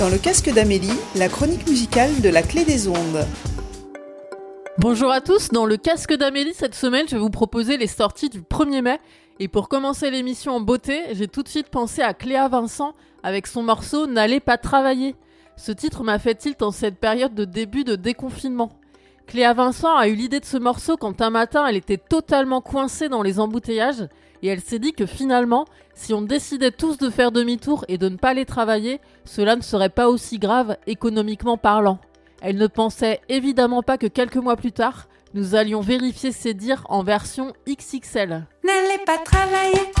Dans le casque d'Amélie, la chronique musicale de la clé des ondes. Bonjour à tous, dans le casque d'Amélie cette semaine, je vais vous proposer les sorties du 1er mai. Et pour commencer l'émission en beauté, j'ai tout de suite pensé à Cléa Vincent avec son morceau N'allez pas travailler. Ce titre m'a fait tilt en cette période de début de déconfinement. Cléa Vincent a eu l'idée de ce morceau quand un matin elle était totalement coincée dans les embouteillages et elle s'est dit que finalement, si on décidait tous de faire demi-tour et de ne pas aller travailler, cela ne serait pas aussi grave économiquement parlant. Elle ne pensait évidemment pas que quelques mois plus tard, nous allions vérifier ses dires en version XXL. N'allez pas travailler.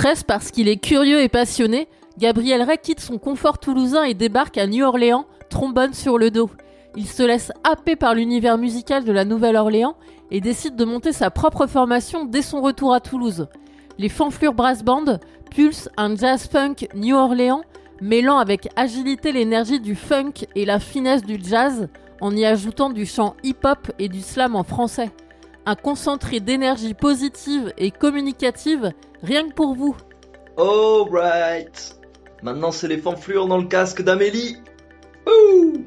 Début 2013, parce qu'il est curieux et passionné, Gabriel Ray quitte son confort toulousain et débarque à New Orleans, trombone sur le dos. Il se laisse happer par l'univers musical de la Nouvelle-Orléans et décide de monter sa propre formation dès son retour à Toulouse. Les Fanflures Brass Band pulsent un jazz funk New Orleans, mêlant avec agilité l'énergie du funk et la finesse du jazz, en y ajoutant du chant hip-hop et du slam en français. Un concentré d'énergie positive et communicative Rien que pour vous. Alright. Maintenant, c'est les fanflures dans le casque d'Amélie. Ouh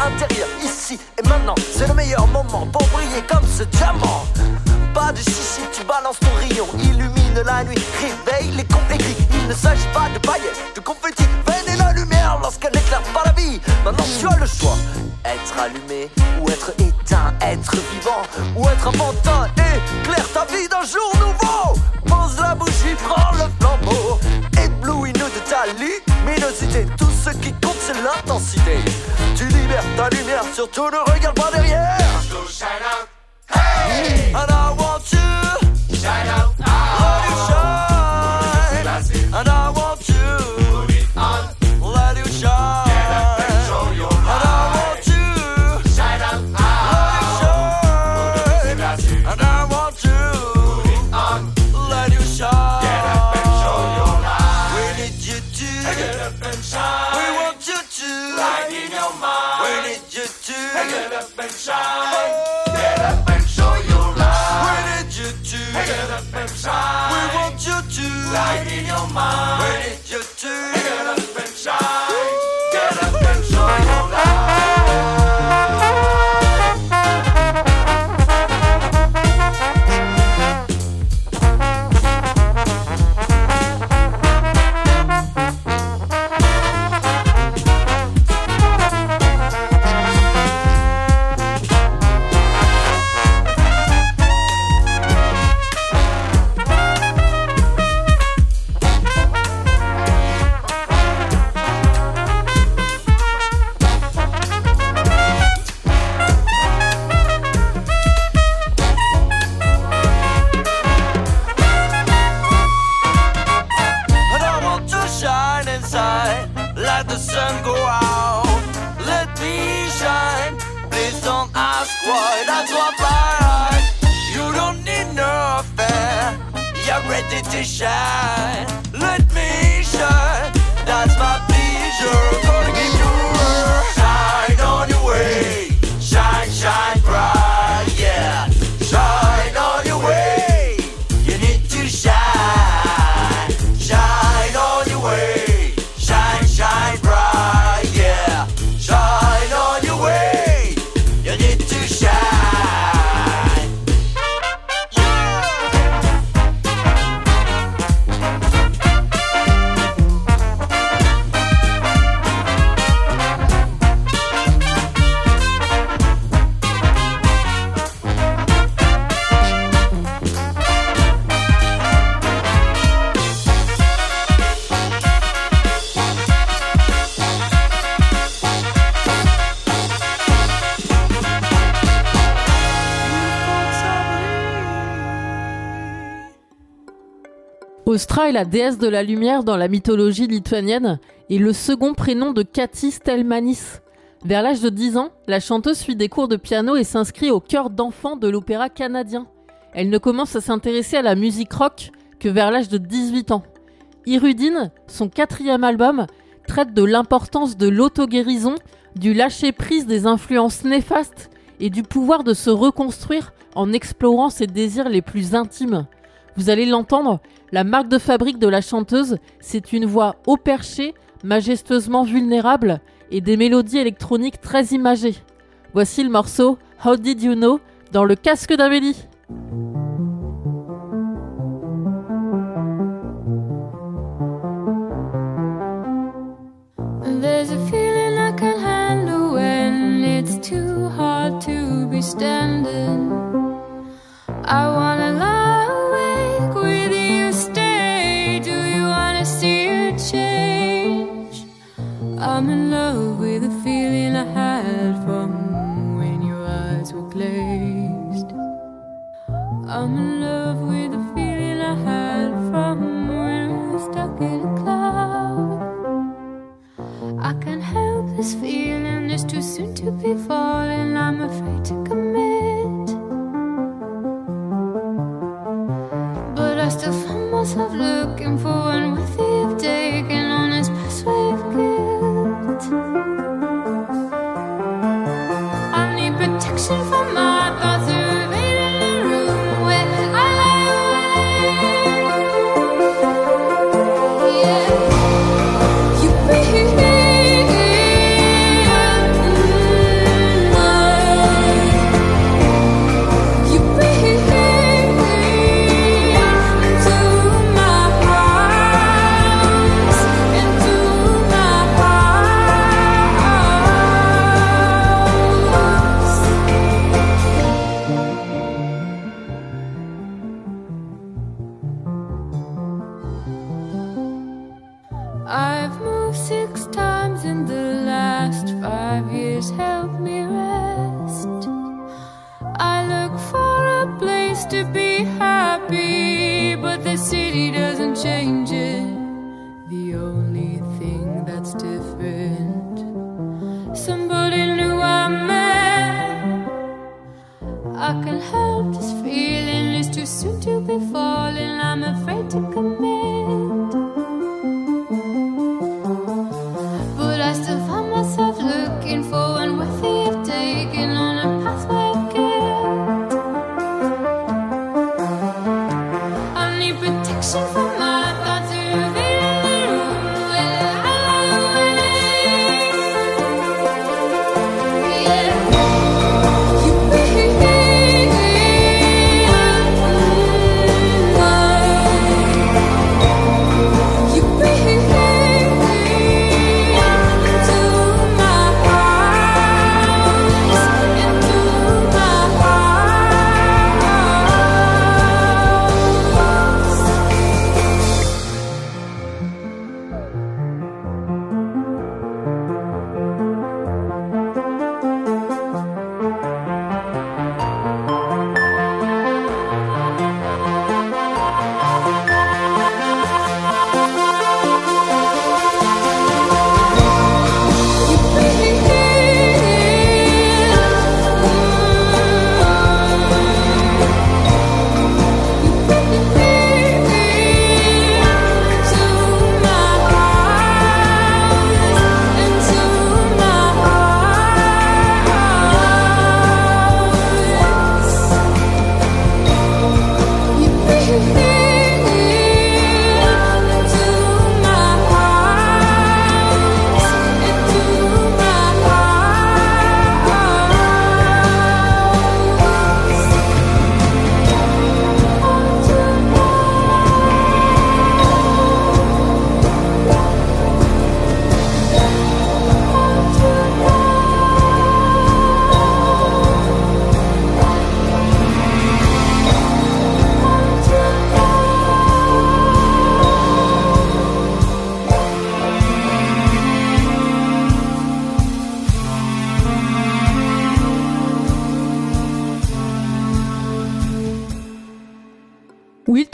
intérieur, ici et maintenant. C'est le meilleur moment pour briller comme ce diamant. Pas de chichi, tu balances ton rayon, illumine la nuit, réveille les cons. Il ne s'agit pas de paillettes, de confetti, veine et la lumière lorsqu'elle n'éclaire pas la vie. Maintenant tu as le choix, être allumé ou être éteint, être vivant ou être un. Éclaire ta vie d'un jour nouveau. Surtout ne regarde pas derrière. 妈 la déesse de la lumière dans la mythologie lituanienne et le second prénom de Kati Stelmanis. Vers l'âge de 10 ans, la chanteuse suit des cours de piano et s'inscrit au chœur d'enfants de l'opéra canadien. Elle ne commence à s'intéresser à la musique rock que vers l'âge de 18 ans. Irudine, son quatrième album, traite de l'importance de l'auto-guérison, du lâcher-prise des influences néfastes et du pouvoir de se reconstruire en explorant ses désirs les plus intimes. Vous allez l'entendre, la marque de fabrique de la chanteuse, c'est une voix haut perchée, majestueusement vulnérable et des mélodies électroniques très imagées. Voici le morceau How Did You Know dans le casque d'Amélie. I'm in love with the feeling I had from when your eyes were glazed. I'm in love with the feeling I had from when we were stuck in a cloud. I can't help this feeling, it's too soon to be falling. I'm afraid to commit. But I still find myself looking for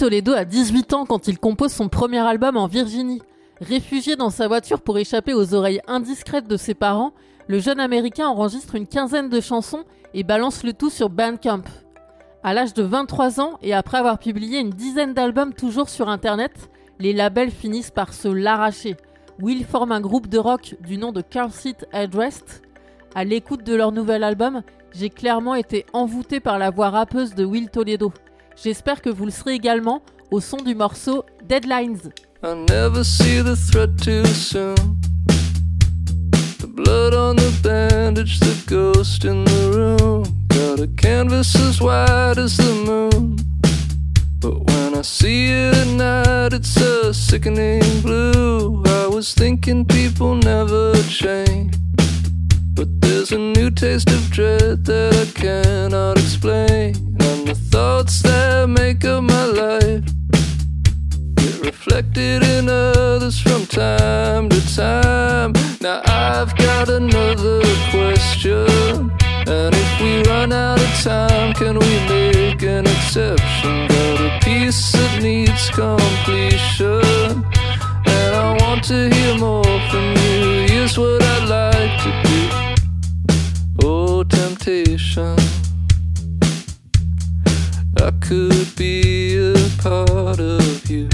Toledo a 18 ans quand il compose son premier album en Virginie. Réfugié dans sa voiture pour échapper aux oreilles indiscrètes de ses parents, le jeune américain enregistre une quinzaine de chansons et balance le tout sur Bandcamp. À l'âge de 23 ans et après avoir publié une dizaine d'albums toujours sur internet, les labels finissent par se l'arracher. Will forme un groupe de rock du nom de Car Seat Headrest. À l'écoute de leur nouvel album, j'ai clairement été envoûté par la voix rappeuse de Will Toledo. J'espère que vous le serez également au son du morceau Deadlines. I never see the threat too soon. The blood on the bandage, the ghost in the room. Got a canvas as white as the moon. But when I see it at night, it's a sickening blue. I was thinking people never change. But there's a new taste of dread that I cannot explain. The thoughts that make up my life get reflected in others from time to time. Now I've got another question. And if we run out of time, can we make an exception? Got a piece that needs completion. And I want to hear more from you. Here's what I'd like to do. Oh, temptation. I could be a part of you.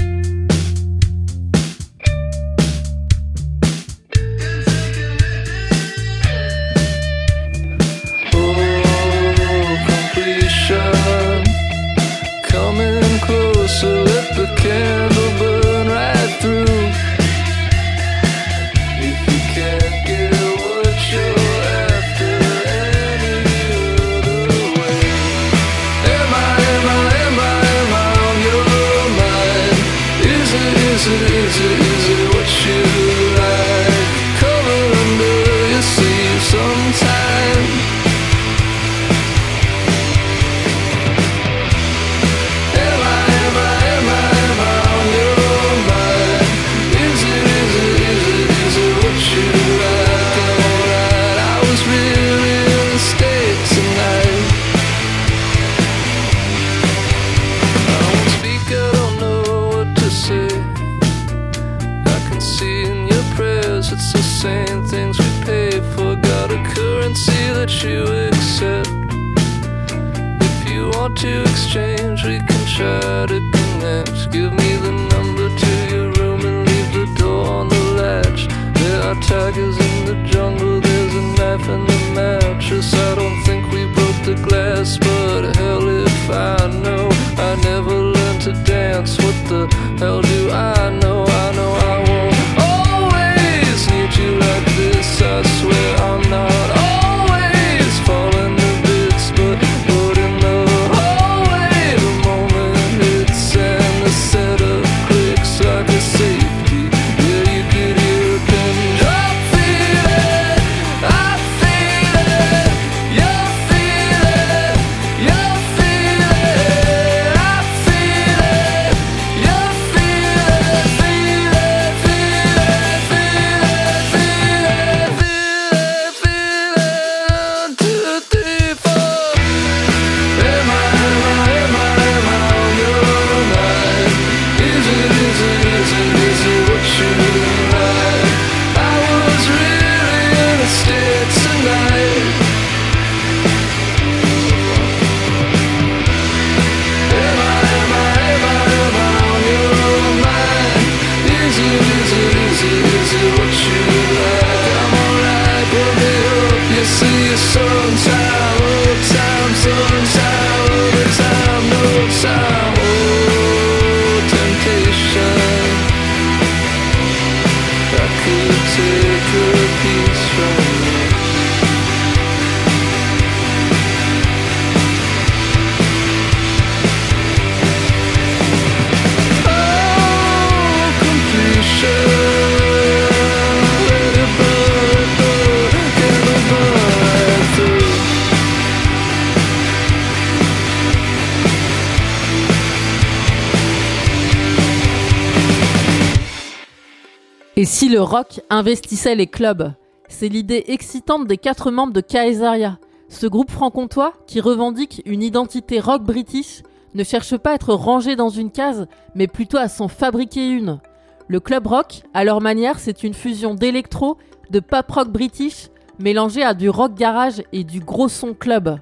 Et si le rock investissait les clubs? C'est l'idée excitante des quatre membres de Caesaria. Ce groupe franc-comtois, qui revendique une identité rock british, ne cherche pas à être rangé dans une case, mais plutôt à s'en fabriquer une. Le club rock, à leur manière, c'est une fusion d'électro, de pop rock british, mélangée à du rock garage et du gros son club.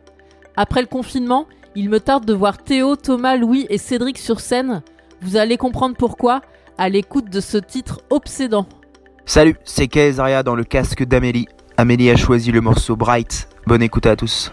Après le confinement, il me tarde de voir Théo, Thomas, Louis et Cédric sur scène. Vous allez comprendre pourquoi, à l'écoute de ce titre obsédant. Salut, c'est Kay Zaria dans le casque d'Amélie. Amélie a choisi le morceau Bright. Bonne écoute à tous.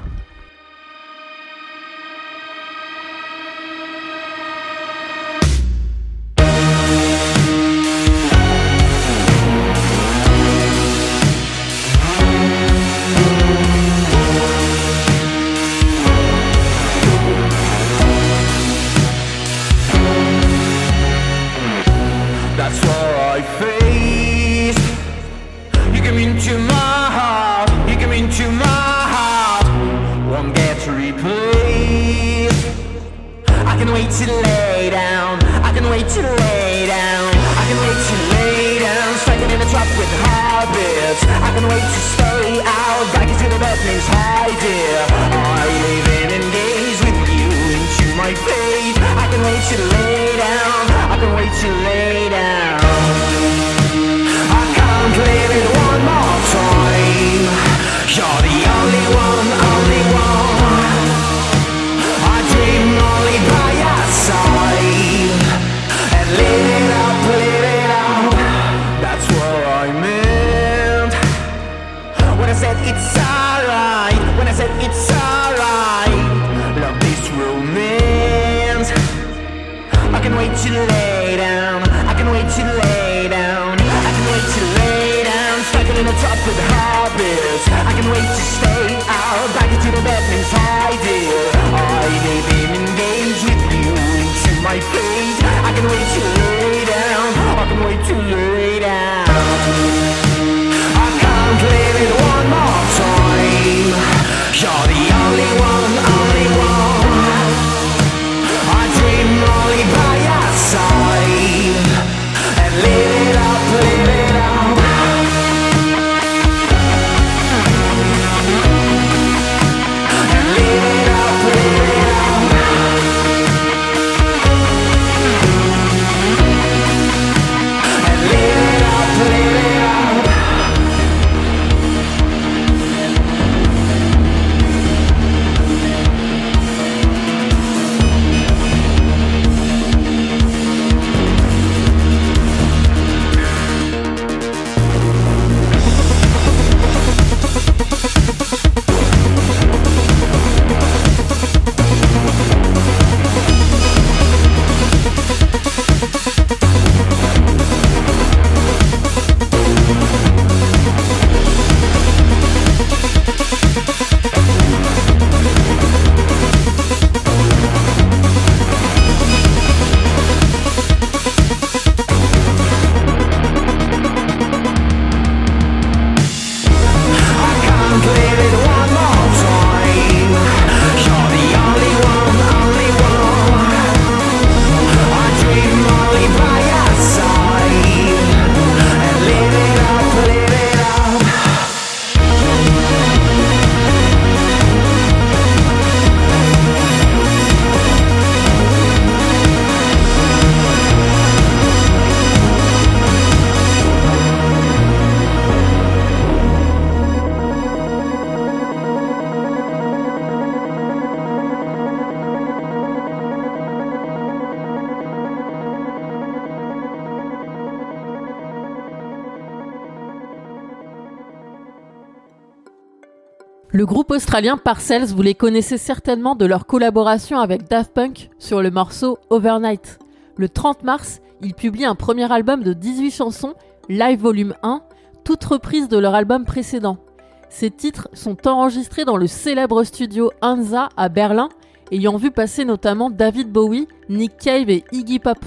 Le groupe australien Parcells, vous les connaissez certainement de leur collaboration avec Daft Punk sur le morceau Overnight. Le 30 mars, ils publient un premier album de 18 chansons, Live Volume 1, toutes reprises de leur album précédent. Ces titres sont enregistrés dans le célèbre studio Hansa à Berlin, ayant vu passer notamment David Bowie, Nick Cave et Iggy Pop.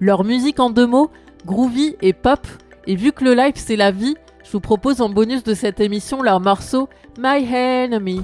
Leur musique en deux mots, groovy et pop, et vu que le live c'est la vie, je vous propose en bonus de cette émission leur morceau My Enemy.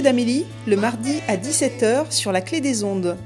D'Amélie, le mardi à 17h sur la clé des ondes.